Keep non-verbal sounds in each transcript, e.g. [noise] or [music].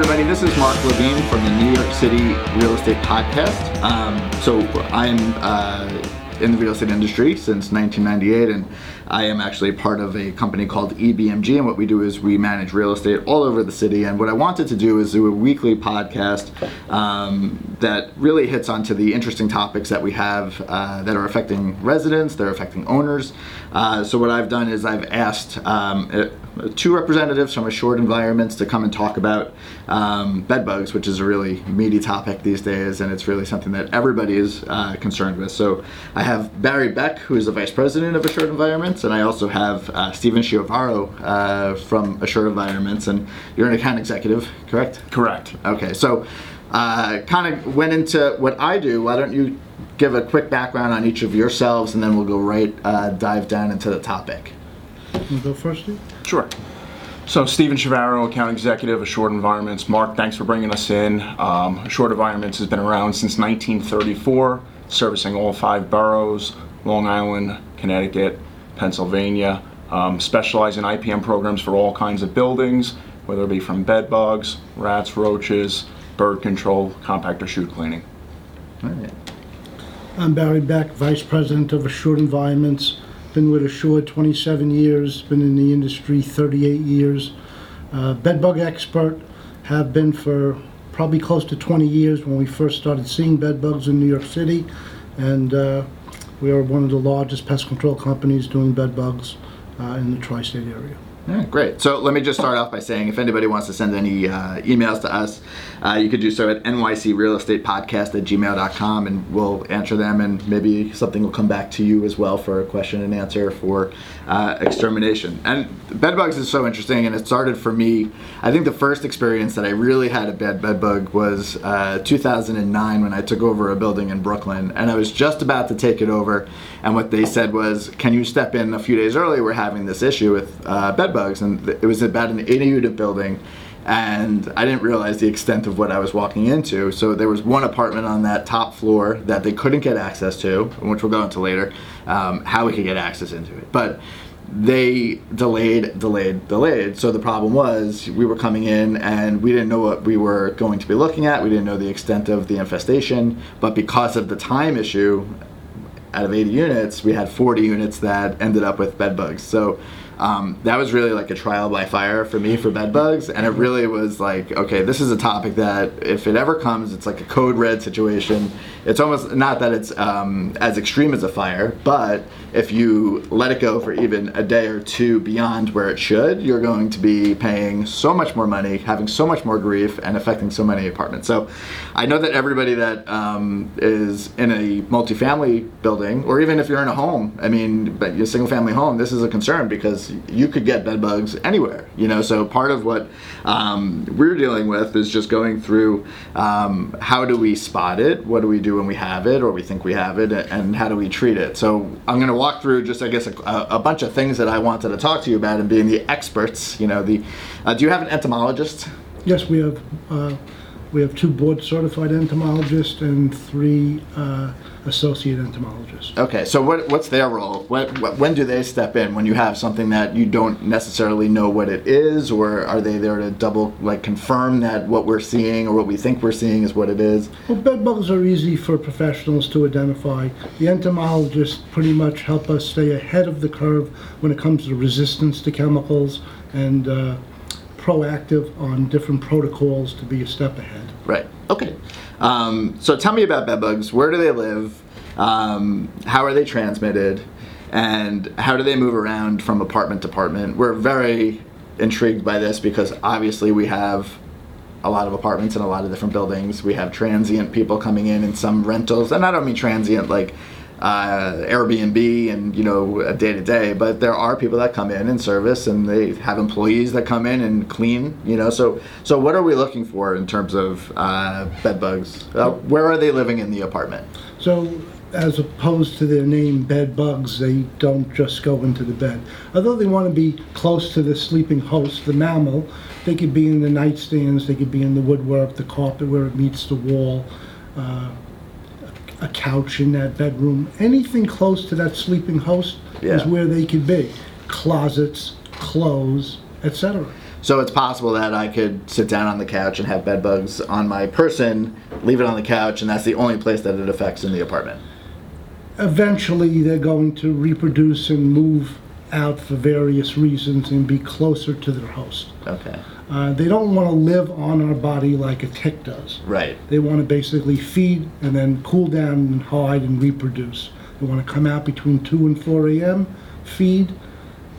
everybody. This is Mark Levine from the New York City Real Estate Podcast. Um, so I'm uh, in the real estate industry since 1998, and I am actually part of a company called EBMG. And what we do is we manage real estate all over the city. And what I wanted to do is do a weekly podcast um, that really hits onto the interesting topics that we have uh, that are affecting residents, they're affecting owners. Uh, so what I've done is I've asked um, uh, two representatives from Assured Environments to come and talk about um, bed bugs, which is a really meaty topic these days, and it's really something that everybody is uh, concerned with. So I have Barry Beck, who is the vice president of Assured Environments, and I also have uh, Stephen Schiavaro uh, from Assured Environments, and you're an account executive, correct? Correct. Okay, so uh, kind of went into what I do. Why don't you give a quick background on each of yourselves, and then we'll go right uh, dive down into the topic. You go first, Steve? Sure. So Stephen Shavaro, account executive, Assured Environments. Mark, thanks for bringing us in. Um, Assured Environments has been around since 1934, servicing all five boroughs, Long Island, Connecticut, Pennsylvania. Um, specialize in IPM programs for all kinds of buildings, whether it be from bed bugs, rats, roaches, bird control, compactor chute cleaning. All right. I'm Barry Beck, Vice President of Assured Environments. Been with Assured 27 years, been in the industry 38 years. Uh, Bedbug expert, have been for probably close to 20 years when we first started seeing bedbugs in New York City. And uh, we are one of the largest pest control companies doing bedbugs uh, in the tri-state area. Yeah, great. So let me just start off by saying if anybody wants to send any uh, emails to us, uh, you could do so at nycrealestatepodcast at gmail.com and we'll answer them and maybe something will come back to you as well for a question and answer for uh, extermination. And bed bugs is so interesting and it started for me, I think the first experience that I really had a bad bug was uh, 2009 when I took over a building in Brooklyn and I was just about to take it over and what they said was, can you step in a few days early? We're having this issue with uh, bedbugs and it was about an 80 unit building and I didn't realize the extent of what I was walking into. So there was one apartment on that top floor that they couldn't get access to, which we'll go into later, um, how we could get access into it. But they delayed, delayed, delayed. So the problem was we were coming in and we didn't know what we were going to be looking at. We didn't know the extent of the infestation. But because of the time issue, out of 80 units, we had 40 units that ended up with bed bugs. So um, that was really like a trial by fire for me for bed bugs, and it really was like, okay, this is a topic that if it ever comes, it's like a code red situation. It's almost not that it's um, as extreme as a fire, but if you let it go for even a day or two beyond where it should, you're going to be paying so much more money, having so much more grief, and affecting so many apartments. So I know that everybody that um, is in a multifamily building, or even if you're in a home, I mean, but a single family home, this is a concern because you could get bed bugs anywhere, you know. So part of what um, we're dealing with is just going through um, how do we spot it, what do we do when we have it, or we think we have it, and how do we treat it. So I'm going to walk through just, I guess, a, a, bunch of things that I wanted to talk to you about and being the experts. You know, the uh, do you have an entomologist? Yes, we have, uh, we have two board certified entomologists and three uh, associate entomologists. Okay, so what, what's their role? When, when do they step in? When you have something that you don't necessarily know what it is, or are they there to double, like, confirm that what we're seeing or what we think we're seeing is what it is? Well, bed bugs are easy for professionals to identify. The entomologists pretty much help us stay ahead of the curve when it comes to resistance to chemicals and uh, proactive on different protocols to be a step ahead. Right. Okay. Um, so tell me about bed bugs. Where do they live? Um, how are they transmitted? And how do they move around from apartment to apartment? We're very intrigued by this because obviously we have a lot of apartments in a lot of different buildings. We have transient people coming in and some rentals, and I don't mean transient like uh, Airbnb and you know day to day, but there are people that come in and service, and they have employees that come in and clean. You know, so so what are we looking for in terms of uh, bed bugs? Uh, where are they living in the apartment? So, as opposed to their name, bed bugs, they don't just go into the bed. Although they want to be close to the sleeping host, the mammal, they could be in the nightstands, they could be in the woodwork, the carpet where it meets the wall. Uh, a couch in that bedroom, anything close to that sleeping host Yeah. is where they could be. Closets, clothes, etc. So it's possible that I could sit down on the couch and have bed bugs on my person, leave it on the couch, and that's the only place that it affects in the apartment. Eventually, they're going to reproduce and move out for various reasons and be closer to their host. Okay. Uh, they don't want to live on our body like a tick does. Right. They want to basically feed and then cool down and hide and reproduce. They want to come out between 2 and 4 a.m., feed,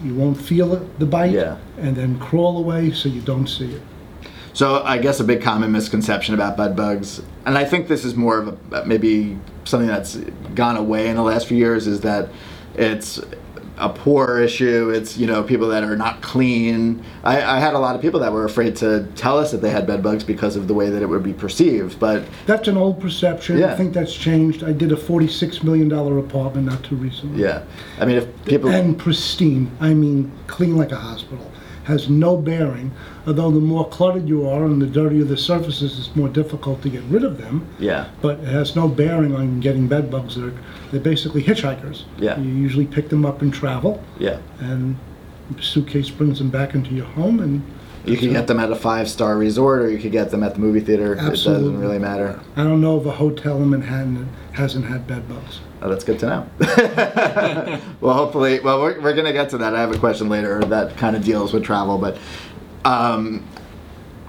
you won't feel it, the bite, Yeah. and then crawl away so you don't see it. So I guess a big common misconception about bed bugs, and I think this is more of a maybe something that's gone away in the last few years, is that it's a poor issue. It's you know people that are not clean. I, I had a lot of people that were afraid to tell us that they had bed bugs because of the way that it would be perceived. But That's an old perception. Yeah. I think that's changed. I did a $46 million apartment not too recently. yeah, I mean if people And pristine, I mean clean like a hospital, has no bearing. Although the more cluttered you are and the dirtier the surfaces, it's more difficult to get rid of them. yeah But it has no bearing on getting bed bugs. They're, they're basically hitchhikers. Yeah. You usually pick them up and travel, yeah and suitcase brings them back into your home, and you could get them at a five star resort or you could get them at the movie theater. Absolutely. It doesn't really matter. I don't know of a hotel in Manhattan that hasn't had bed bugs. Oh, that's good to know. [laughs] well, hopefully, well, we're, we're going to get to that. I have a question later that kind of deals with travel, but um,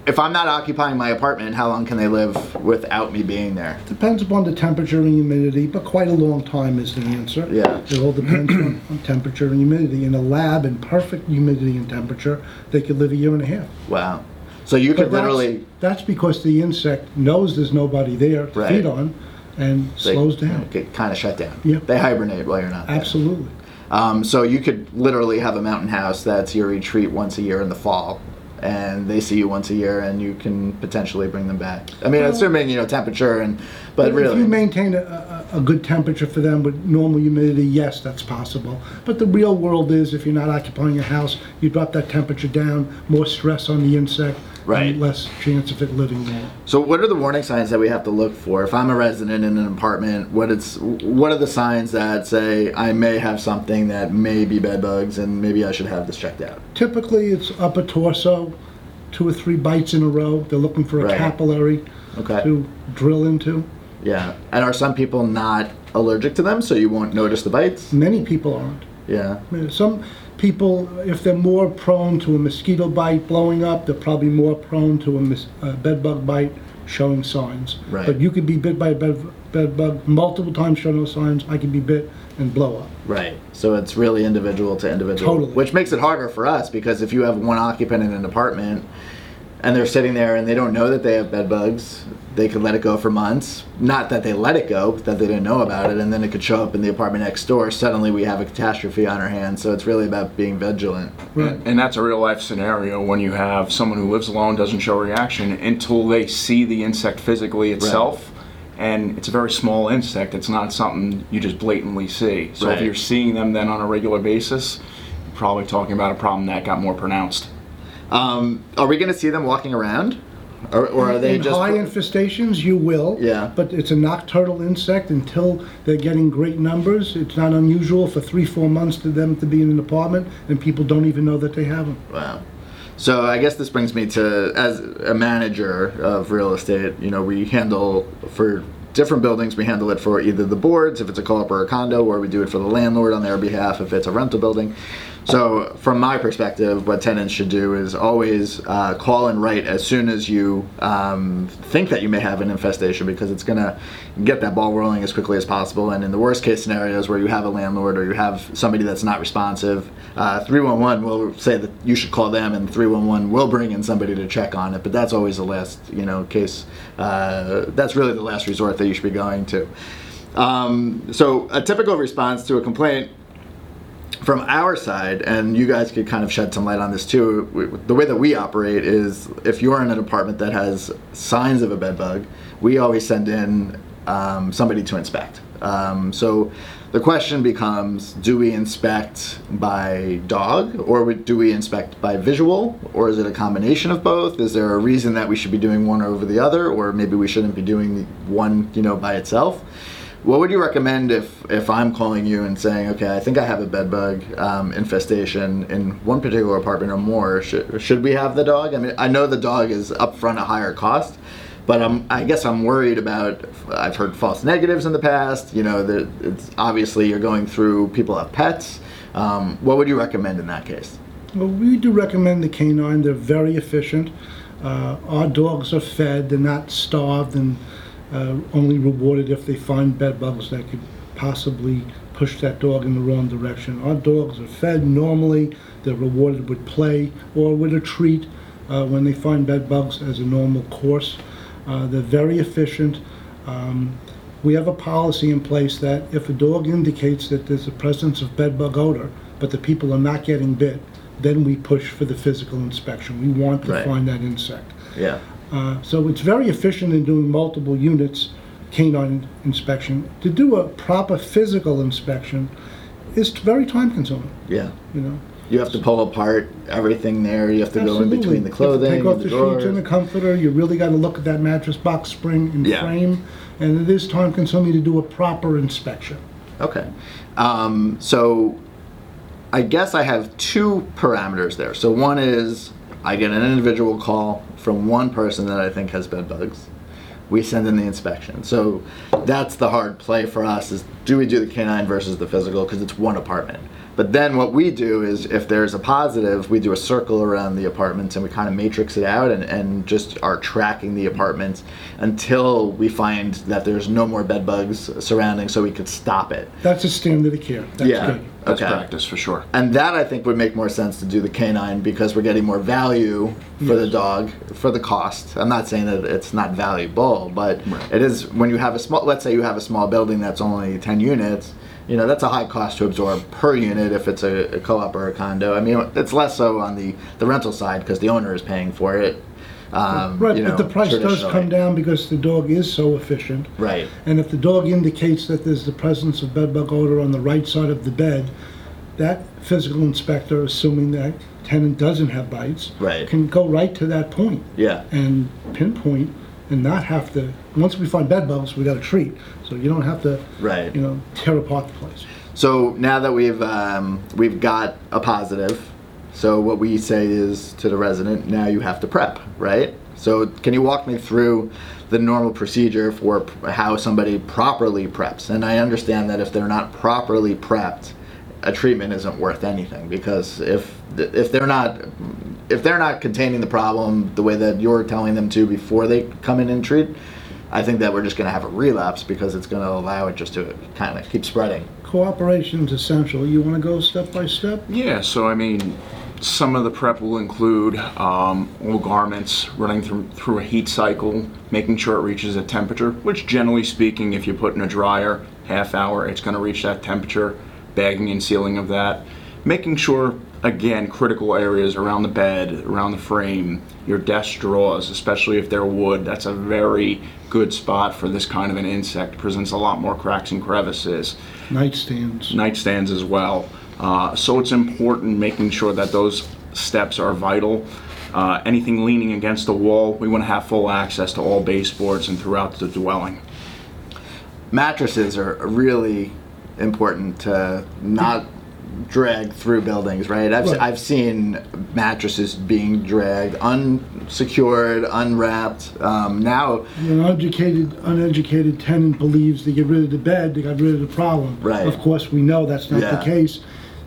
if I'm not occupying my apartment, how long can they live without me being there? Depends upon the temperature and humidity, but quite a long time is the answer. Yeah. It all depends on, on temperature and humidity. In a lab in perfect humidity and temperature, they could live a year and a half. Wow. So you could But that's- literally That's because the insect knows there's nobody there to Right. feed on and they slows down. get kind of shut down. Yeah. They hibernate while you're not there. Absolutely. Um, so you could literally have a mountain house that's your retreat once a year in the fall, and they see you once a year, and you can potentially bring them back. I mean, Well- assuming you know temperature and, but If really, if you maintain a, a, a good temperature for them with normal humidity, yes, that's possible. But the real world is if you're not occupying your house, you drop that temperature down, more stress on the insect, Right. and less chance of it living there. So, what are the warning signs that we have to look for? If I'm a resident in an apartment, what it's what are the signs that say I may have something that may be bed bugs, and maybe I should have this checked out? Typically, it's upper torso, two or three bites in a row. They're looking for a Right. capillary Okay. to drill into. Yeah. And are some people not allergic to them, so you won't notice the bites? Many people aren't. Yeah. Some people, if they're more prone to a mosquito bite blowing up, they're probably more prone to a, mos- a uh, bed bug bite showing signs. Right. But you could be bit by a bed, bed bug multiple times, show no signs. I can be bit and blow up. Right. So it's really individual to individual. Totally. Which makes it harder for us because if you have one occupant in an apartment and they're sitting there and they don't know that they have bed bugs, they could let it go for months. Not that they let it go, but that they didn't know about it, and then it could show up in the apartment next door. Suddenly we have a catastrophe on our hands. So it's really about being vigilant. Right. And that's a real life scenario when you have someone who lives alone doesn't show reaction until they see the insect physically itself. Right. And it's a very small insect. It's not something you just blatantly see. So Right. if you're seeing them then on a regular basis, you're probably talking about a problem that got more pronounced. Um, are we going to see them walking around, or, or are they in just? high infestations, you will. Yeah. But it's a nocturnal insect until they're getting great numbers. It's not unusual for three, four months to them to be in an apartment and people don't even know that they have them. Wow. So I guess this brings me to as a manager of real estate, you know, we handle for different buildings, we handle it for either the boards if it's a co-op or a condo, or we do it for the landlord on their behalf if it's a rental building. So from my perspective, what tenants should do is always uh, call and write as soon as you um, think that you may have an infestation because it's going to get that ball rolling as quickly as possible. And in the worst case scenarios where you have a landlord or you have somebody that's not responsive, uh, 311 will say that you should call them and 311 will bring in somebody to check on it. But that's always the last, you know, case. Uh, that's really the last resort that you should be going to. Um, so a typical response to a complaint from our side, and you guys could kind of shed some light on this too. we- The way that we operate is if you're in an apartment that has signs of a bed bug, we always send in um, somebody to inspect. Um, so the question becomes do we inspect by dog or do we inspect by visual or is it a combination of both is there a reason that we should be doing one over the other or maybe we shouldn't be doing one you know by itself What would you recommend if if I'm calling you and saying, okay, I think I have a bed bug um, infestation in one particular apartment or more? Should should we have the dog? I mean, I know the dog is upfront a higher cost, but I'm I guess I'm worried about. I've heard false negatives in the past. You know, that it's obviously you're going through. People have pets. Um, what would you recommend in that case? Well, we do recommend the canine. They're very efficient. Uh, our dogs are fed. They're not starved and uh, only rewarded if they find bed bugs that could possibly push that dog in the wrong direction. Our dogs are fed normally. They're rewarded with play or with a treat uh, when they find bed bugs as a normal course. Uh, they're very efficient. Um, we have a policy in place that if a dog indicates that there's a presence of bed bug odor, but the people are not getting bit, then we push for the physical inspection. We want to Right. find that insect. Yeah. Uh, So it's very efficient in doing multiple units canine inspection. To do a proper physical inspection is very time consuming, Yeah. you know? You have to pull apart everything there. You have to go in between the You have to clothing, Take off the the sheets and the comforter, you really gotta look at that mattress box spring and Yeah. frame, and it is time consuming to do a proper inspection. Okay. Um, so I guess I have two parameters there. So one is I get an individual call from one person that I think has bed bugs. We send in the inspection. So that's the hard play for us is do we do the canine versus the physical because it's one apartment. But then what we do is if there's a positive, we do a circle around the apartments and we kind of matrix it out and, and just are tracking the apartments until we find that there's no more bed bugs surrounding so we could stop it. That's a standard of care. That's Yeah. good. That's Okay. practice for sure. And that I think would make more sense to do the canine because we're getting more value for the dog for the cost. I'm not saying that it's not valuable, but Right. it is when you have a small. Let's say you have a small building that's only 10 units. You know that's a high cost to absorb per unit if it's a, a co-op or a condo. I mean it's less so on the the rental side because the owner is paying for it. Um, Right, you but the price does traditionally. come down because the dog is so efficient. Right. And if the dog indicates that there's the presence of bed bug odor on the right side of the bed, that physical inspector, assuming that tenant doesn't have bites, Right. can go right to that point Yeah. and pinpoint and not have to, once we find bed bugs, we got to treat. So you don't have to, Right. you know, tear apart the place. So now that we've um, we've got a positive, so what we say is to the resident, now you have to prep, right? So can you walk me through the normal procedure for how somebody properly preps? And I understand that if they're not properly prepped, a treatment isn't worth anything because if if they're not if they're not containing the problem the way that you're telling them to before they come in and treat, I think that we're just going to have a relapse because it's going to allow it just to kind of keep spreading. Cooperation is essential. You want to go step by step? Yeah, so I mean, some of the prep will include um, all garments running through, through a heat cycle, making sure it reaches a temperature, which generally speaking, if you put in a dryer, half hour, it's going to reach that temperature, bagging and sealing of that. Making sure, again, critical areas around the bed, around the frame, your desk drawers, especially if they're wood, that's a very good spot for this kind of an insect. Presents a lot more cracks and crevices Nightstands. nightstands as well. Uh, so it's important making sure that those steps are vital. Uh, anything leaning against the wall, we want to have full access to all baseboards and throughout the dwelling. mattresses are really important to not drag through buildings, right? I've, Right. I've seen mattresses being dragged, unsecured, unwrapped. Um, now, An uneducated, uneducated tenant believes they get rid of the bed, they got rid of the problem. Right. Of course, we know that's not Yeah. the case.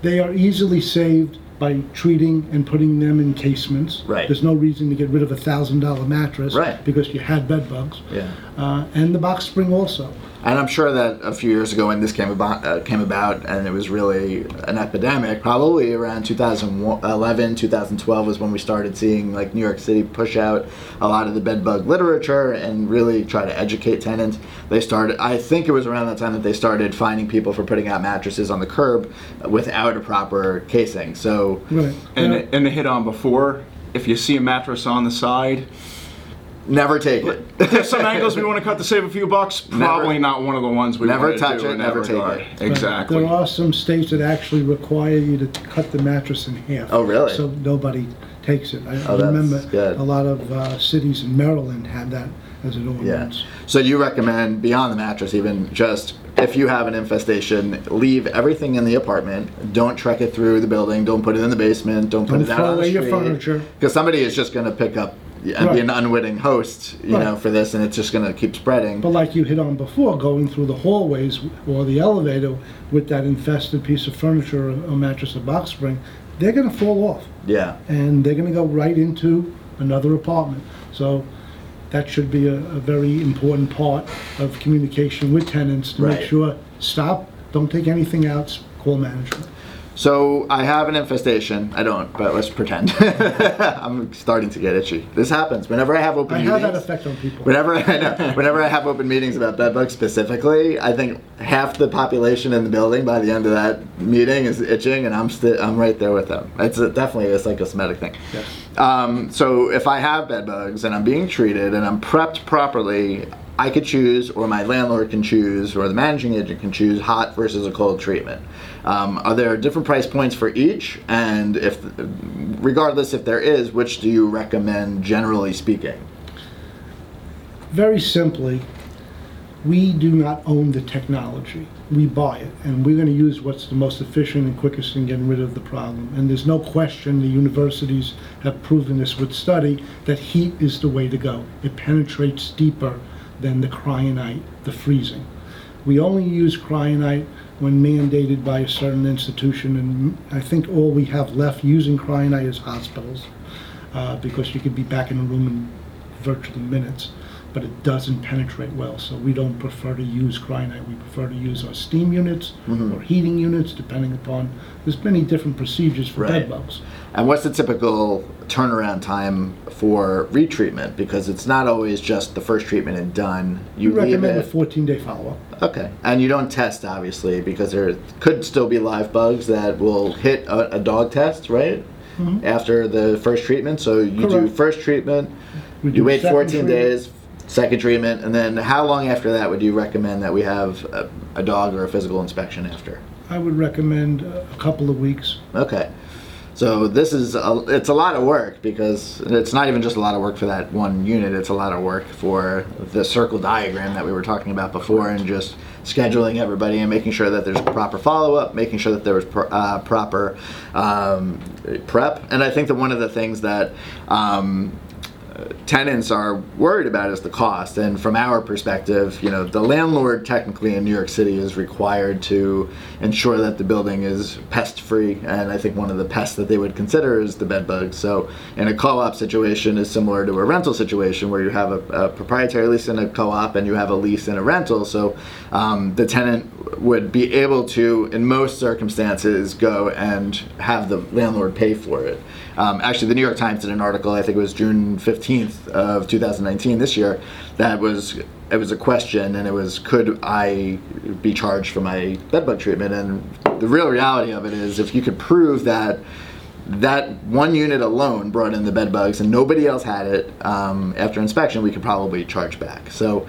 They are easily saved by treating and putting them in casements. Right. There's no reason to get rid of a thousand dollar mattress. Right. Because you had bed bugs. yeah. Uh, and the box spring also. And I'm sure that a few years ago when this came about, uh, came about, and it was really an epidemic. Probably around 2011, 2012 was when we started seeing like New York City push out a lot of the bed bug literature and really try to educate tenants. They started. I think it was around that time that they started finding people for putting out mattresses on the curb without a proper casing. So Right. And, Now, and the hit on before, if you see a mattress on the side, never take it. there's some angles we want to cut to save a few bucks. Probably not one of the ones we Never want to touch do it, never that take regard. it. Exactly. There are some states that actually require you to cut the mattress in half. Oh, really? So nobody takes it. I Oh, that's remember good. a lot of uh, cities in Maryland had that as an ordinance. Yeah. ordinance. So you recommend beyond the mattress, even just if you have an infestation, leave everything in the apartment. Don't trek it through the building. Don't put it in the basement. Don't put Don't it out on the away your street. furniture. Because somebody is just going to pick up and Right. be an unwitting host, you Right. know, for this, and it's just going to keep spreading. But like you hit on before, going through the hallways or the elevator with that infested piece of furniture, a mattress, a box spring, they're gonna fall off. yeah. and they're going to go right into another apartment. So that should be a, a very important part of communication with tenants to Right. make sure, stop, don't take anything out, call management. So I have an infestation. I don't, but let's pretend. [laughs] I'm starting to get itchy. This happens whenever I have open I meetings. have that effect on people. Whenever [laughs] I know, whenever I have open meetings about bed bugs specifically, I think half the population in the building by the end of that meeting is itching, and I'm still I'm right there with them. It's a, definitely a psychosomatic thing. Yes. Um, so if I have bed bugs and I'm being treated and I'm prepped properly, I could choose, or my landlord can choose, or the managing agent can choose hot versus a cold treatment. Um, are there different price points for each? And if, regardless if there is, which do you recommend generally speaking? Very simply, we do not own the technology. We buy it, and we're going to use what's the most efficient and quickest in getting rid of the problem. And there's no question the universities have proven this with study that heat is the way to go. It penetrates deeper than the cryonite, the freezing. We only use cryonite when mandated by a certain institution, and I think all we have left using cryonite is hospitals, uh, because you could be back in a room in virtually minutes, but it doesn't penetrate well, so we don't prefer to use cryonite. We prefer to use our steam units Mm-hmm. or heating units, depending upon, there's many different procedures for Right. bed bugs. And what's the typical turnaround time for retreatment? Because it's not always just the first treatment and done. We You leave recommend a 14-day follow-up. Okay. And you don't test, obviously, because there could still be live bugs that will hit a, a dog test, right? After the first treatment. So you do Mm-hmm. First treatment, We you wait 14 treatment. days, second treatment, and then how long after that would you recommend that we have a, a dog or a physical inspection after? I would recommend a couple of weeks. Okay. So this is a, it's a lot of work because it's not even just a lot of work for that one unit. It's a lot of work for the circle diagram that we were talking about before, and just scheduling everybody and making sure that there's proper follow up, making sure that there was pro- uh, proper um, prep. And I think that one of the things that um, tenants are worried about is the cost. And from our perspective, you know, the landlord technically in New York City is required to ensure that the building is pest free. And I think one of the pests that they would consider is the bed bugs. So in a co-op situation is similar to a rental situation where you have a, a proprietary lease in a co-op and you have a lease in a rental. So um, the tenant would be able to, in most circumstances, go and have the landlord pay for it. Um, actually, the New York Times did an article. I think it was June fifteenth of 2019 this year. That was it was a question, and it was could I be charged for my bedbug treatment? And the real reality of it is, if you could prove that that one unit alone brought in the bed bugs and nobody else had it um, after inspection, we could probably charge back. So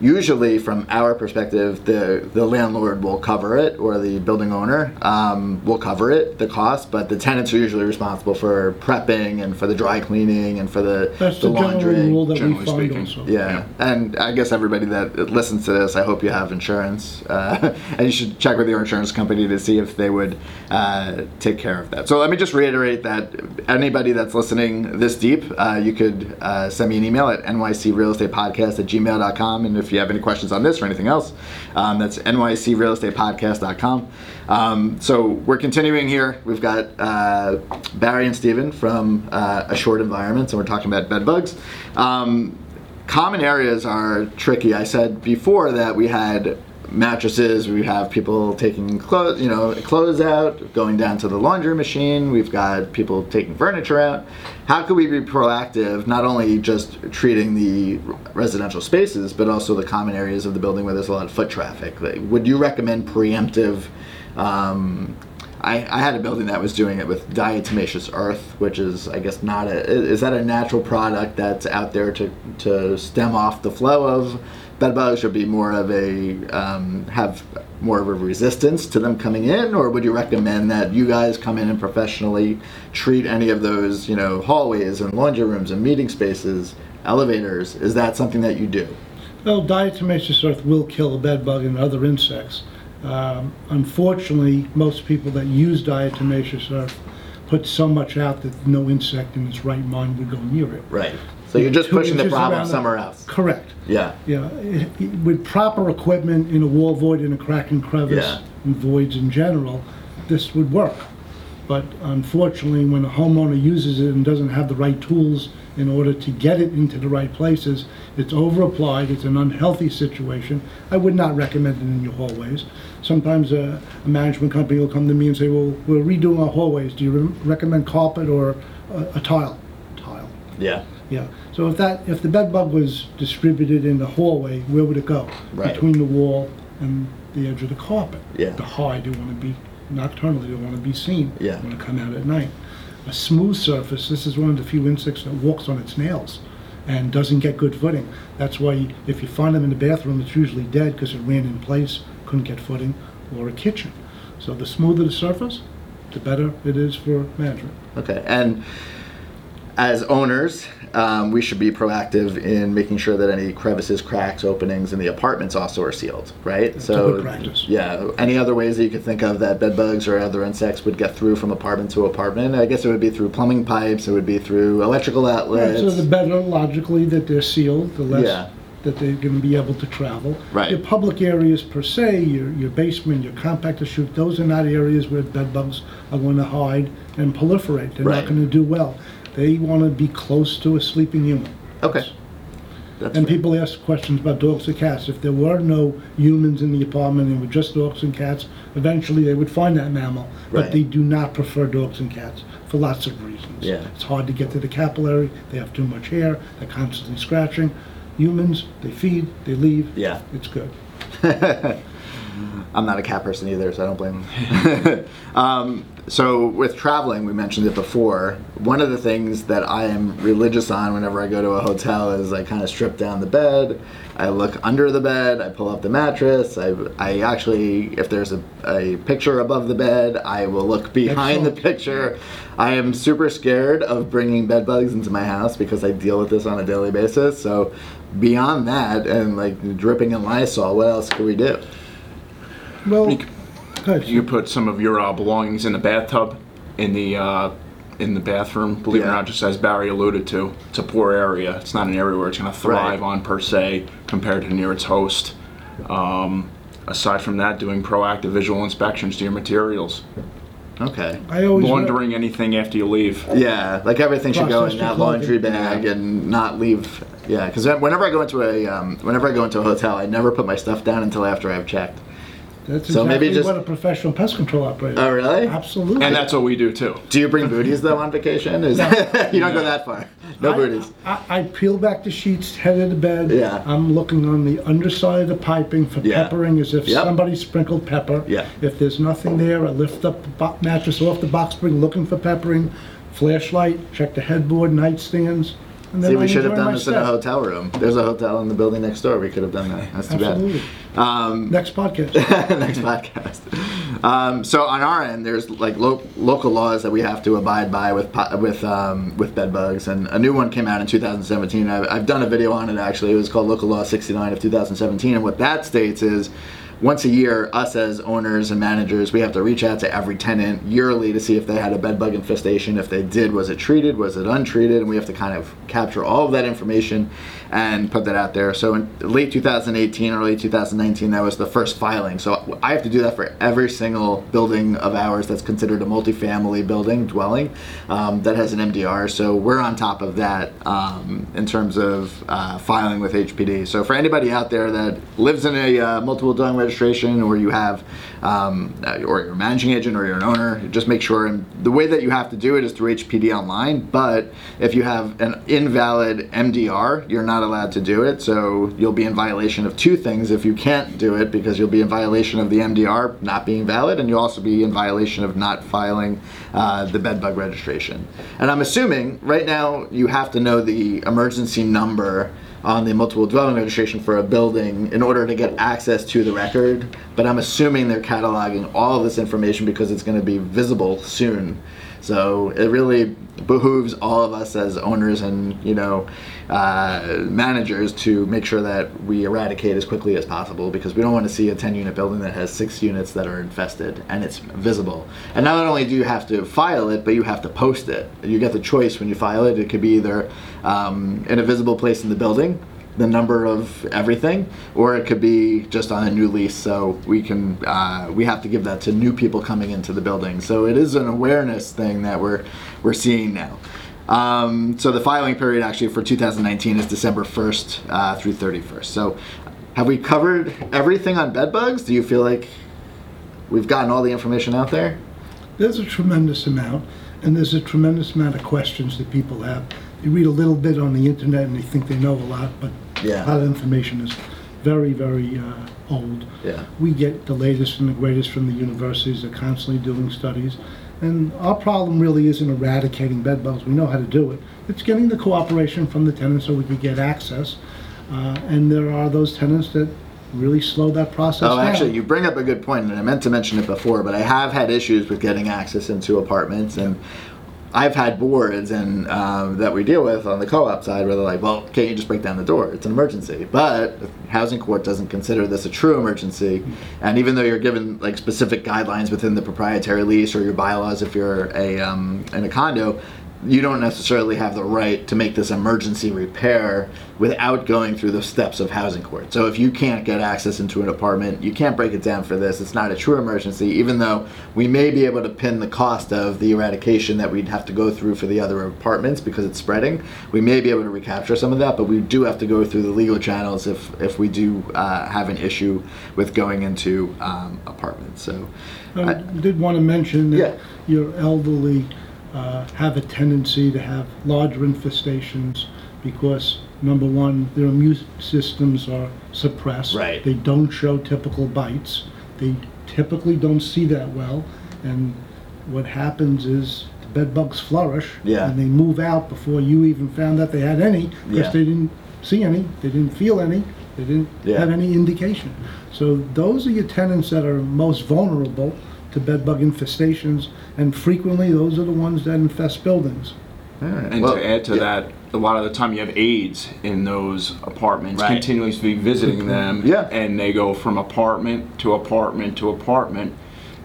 usually from our perspective, the, the landlord will cover it or the building owner um, will cover it, the cost, but the tenants are usually responsible for prepping and for the dry cleaning and for the, That's the the general laundry. rule that we generally find speaking. also. Yeah, and I guess everybody that listens to this, I hope you have insurance, uh, [laughs] and you should check with your insurance company to see if they would uh, take care of that. So let me just reiterate that anybody that's listening this deep, uh, you could uh, send me an email at nycrealestatepodcast at gmail.com, and if you have any questions on this or anything else, um, that's nycrealestatepodcast.com. Um, so we're continuing here. We've got uh, Barry and Steven from uh, Assured Environments, and we're talking about bed bugs. Um, common areas are tricky. I said before that we had mattresses, we have people taking clothes, you know, clothes out, going down to the laundry machine. We've got people taking furniture out. How could we be proactive, not only just treating the residential spaces, but also the common areas of the building where there's a lot of foot traffic? Like, would you recommend preemptive? Um, I, I had a building that was doing it with diatomaceous earth, which is, I guess, not a. Is that a natural product that's out there to, to stem off the flow of bed bugs, or be more of a um, have more of a resistance to them coming in, or would you recommend that you guys come in and professionally treat any of those, you know, hallways and laundry rooms and meeting spaces, elevators? Is that something that you do? Well, diatomaceous earth will kill a bed bug and other insects. Um, Unfortunately, most people that use diatomaceous earth put so much out that no insect in its right mind would go near it. Right. So you're just Two pushing the inches problem around it. somewhere else. Correct. Yeah. Yeah, it- it- with proper equipment in a wall void, in a crack and crevice, Yeah. and voids in general, this would work. But unfortunately, when a homeowner uses it and doesn't have the right tools in order to get it into the right places, it's over-applied, it's an unhealthy situation. I would not recommend it in your hallways. Sometimes a, a management company will come to me and say, well, we're redoing our hallways, do you re- recommend carpet or a, a tile? Tile. Yeah. Yeah, so if that, if the bed bug was distributed in the hallway, where would it go? Right. Between the wall and the edge of the carpet. Yeah. The high, they want to be, nocturnally, they want to be seen. Yeah. They want to come out at night. A smooth surface, this is one of the few insects that walks on its nails and doesn't get good footing. That's why if you find them in the bathroom, it's usually dead because it ran in place, couldn't get footing, or a kitchen. So the smoother the surface, the better it is for management. Okay. And as owners, um, we should be proactive in making sure that any crevices, cracks, openings in the apartments also are sealed, right? That's so, practice. yeah. Any other ways that you could think of that bed bugs or other insects would get through from apartment to apartment? I guess it would be through plumbing pipes. It would be through electrical Right, outlets. so the better logically that they're sealed, the less Yeah. that they're going to be able to travel. Right. Your public areas per se, your, your basement, your compactor chute, those are not areas where bed bugs are going to hide and proliferate. They're Right. not going to do well. They want to be close to a sleeping human. okay. That's And fair. people ask questions about dogs or cats. If there were no humans in the apartment and were just dogs and cats, eventually they would find that mammal. Right. But they do not prefer dogs and cats for lots of reasons. Yeah. It's hard to get to the capillary, they have too much hair, they're constantly scratching. Humans, they feed, they leave. Yeah. It's good. [laughs] I'm not a cat person either, so I don't blame them. [laughs] um, so with traveling, we mentioned it before. One of the things that I am religious on whenever I go to a hotel is I kind of strip down the bed. I look under the bed. I pull up the mattress. I, I actually, if there's a, a picture above the bed, I will look behind the picture. I am super scared of bringing bed bugs into my house because I deal with this on a daily basis. So beyond that and like dripping in Lysol, what else could we do? Well, You c- good. You could put some of your uh, belongings in the bathtub, in the uh, in the bathroom. Believe it Yeah. or not, just as Barry alluded to, it's a poor area. It's not an area where it's going to thrive Right. on per se compared to near its host. Um, aside from that, doing proactive visual inspections to your materials, Okay. I always. re- laundering anything after you leave. Yeah, like everything should go in Processed that clothing. laundry bag and not leave. Yeah, because whenever I go into a um, whenever I go into a hotel, I never put my stuff down until after I've checked. That's so maybe exactly just- what a professional pest control operator. Oh, really? Absolutely. And that's what we do too. Do you bring booties though on vacation? Is [laughs] you don't go that far? No I- booties. I, I peel back the sheets, head of the bed. Yeah. I'm looking on the underside of the piping for Yeah. peppering as if Yep. somebody sprinkled pepper. Yeah. If there's nothing there, I lift up the bo- mattress off the box spring looking for peppering, flashlight, check the headboard, nightstands. And then See, I we should have enjoy done this in a hotel room. There's a hotel in the building next door. We could have done that. That's too Absolutely. bad. Um, Next podcast. [laughs] next podcast. Um, so on our end, there's like lo- local laws that we have to abide by with po- with um, with bed bugs, and a new one came out in 2017. I've, I've done a video on it actually. It was called Local Law 69 of 2017, and what that states is. Once a year, us as owners and managers, we have to reach out to every tenant yearly to see if they had a bed bug infestation. If they did, was it treated? Was it untreated? And we have to kind of capture all of that information and put that out there. So in late 2018, early 2019, that was the first filing. So I have to do that for every single building of ours that's considered a multifamily building dwelling um, that has an MDR. So we're on top of that um, in terms of uh, filing with HPD. So for anybody out there that lives in a uh, multiple dwelling registration, or you have, um, uh, or you're a managing agent, or you're an owner, just make sure. And the way that you have to do it is through HPD online. But if you have an invalid MDR, you're not allowed to do it. So you'll be in violation of two things if you can't do it, because you'll be in violation of the MDR not being valid, and you'll also be in violation of not filing uh, the bed bug registration. And I'm assuming right now you have to know the emergency number on the multiple dwelling registration for a building in order to get access to the record. But I'm assuming they're cataloging all of this information because it's going to be visible soon. So it really behooves all of us as owners and you know uh, managers to make sure that we eradicate as quickly as possible because we don't want to see a 10 unit building that has six units that are infested and it's visible. And not only do you have to file it, but you have to post it. You get the choice when you file it. It could be either um, in a visible place in the building the number of everything, or it could be just on a new lease. So we can uh, we have to give that to new people coming into the building. So it is an awareness thing that we're we're seeing now. Um, so the filing period actually for 2019 is December 1st uh, through 31st. So have we covered everything on bed bugs? Do you feel like we've gotten all the information out there? There's a tremendous amount, and there's a tremendous amount of questions that people have. They read a little bit on the internet and they think they know a lot, but Yeah. a lot of information is very, very uh, old. Yeah. We get the latest and the greatest from the universities. They're constantly doing studies. And our problem really isn't eradicating bed bugs. We know how to do it. It's getting the cooperation from the tenants so we can get access. Uh, and there are those tenants that really slow that process Oh, down. actually, you bring up a good point, and I meant to mention it before, but I have had issues with getting access into apartments, and I've had boards and um, that we deal with on the co-op side where they're like, "Well, can't you just break down the door? It's an emergency." But housing court doesn't consider this a true emergency, and even though you're given like specific guidelines within the proprietary lease or your bylaws, if you're a um, in a condo. You don't necessarily have the right to make this emergency repair without going through the steps of housing court. So if you can't get access into an apartment, you can't break it down for this. It's not a true emergency, even though we may be able to pin the cost of the eradication that we'd have to go through for the other apartments because it's spreading. We may be able to recapture some of that, but we do have to go through the legal channels if if we do uh, have an issue with going into um, apartments. So. I did want to mention Yeah. that your elderly uh, have a tendency to have larger infestations because, number one, their immune systems are suppressed. Right. They don't show typical bites. They typically don't see that well. And what happens is the bed bugs flourish. Yeah. And they move out before you even found out they had any because Yeah. they didn't see any, they didn't feel any, they didn't Yeah. have any indication. So those are your tenants that are most vulnerable to bed bug infestations, and frequently those are the ones that infest buildings. All right. And Well, to add to yeah. that, a lot of the time you have aides in those apartments Right. continuously visiting them. Yeah. And they go from apartment to apartment to apartment.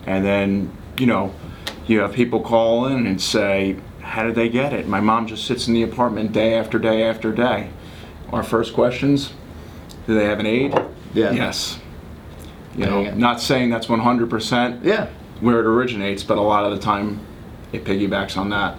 And then, you know, you have people call in and say, How did they get it? My mom just sits in the apartment day after day after day. Our first questions Do they have an aide? Yeah. Yes. You know, you go. not saying that's 100% Yeah. where it originates, but a lot of the time it piggybacks on that.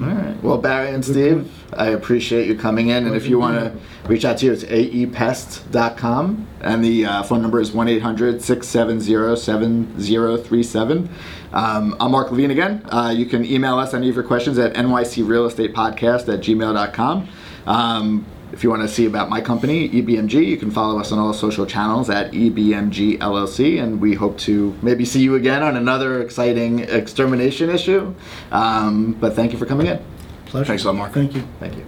All right. Well, Barry and Steve, I appreciate you coming in. And if you want to reach out to you, it's aepest.com. And the uh, phone number is 1 800 670 7037. Um, I'm Mark Levine again. Uh, you can email us any of your questions at nycrealestatepodcast at gmail.com. Um, if you want to see about my company, EBMG, you can follow us on all social channels at EBMG LLC, and we hope to maybe see you again on another exciting extermination issue. Um, but thank you for coming in. Pleasure. Thanks a lot, Mark. Thank you. Thank you.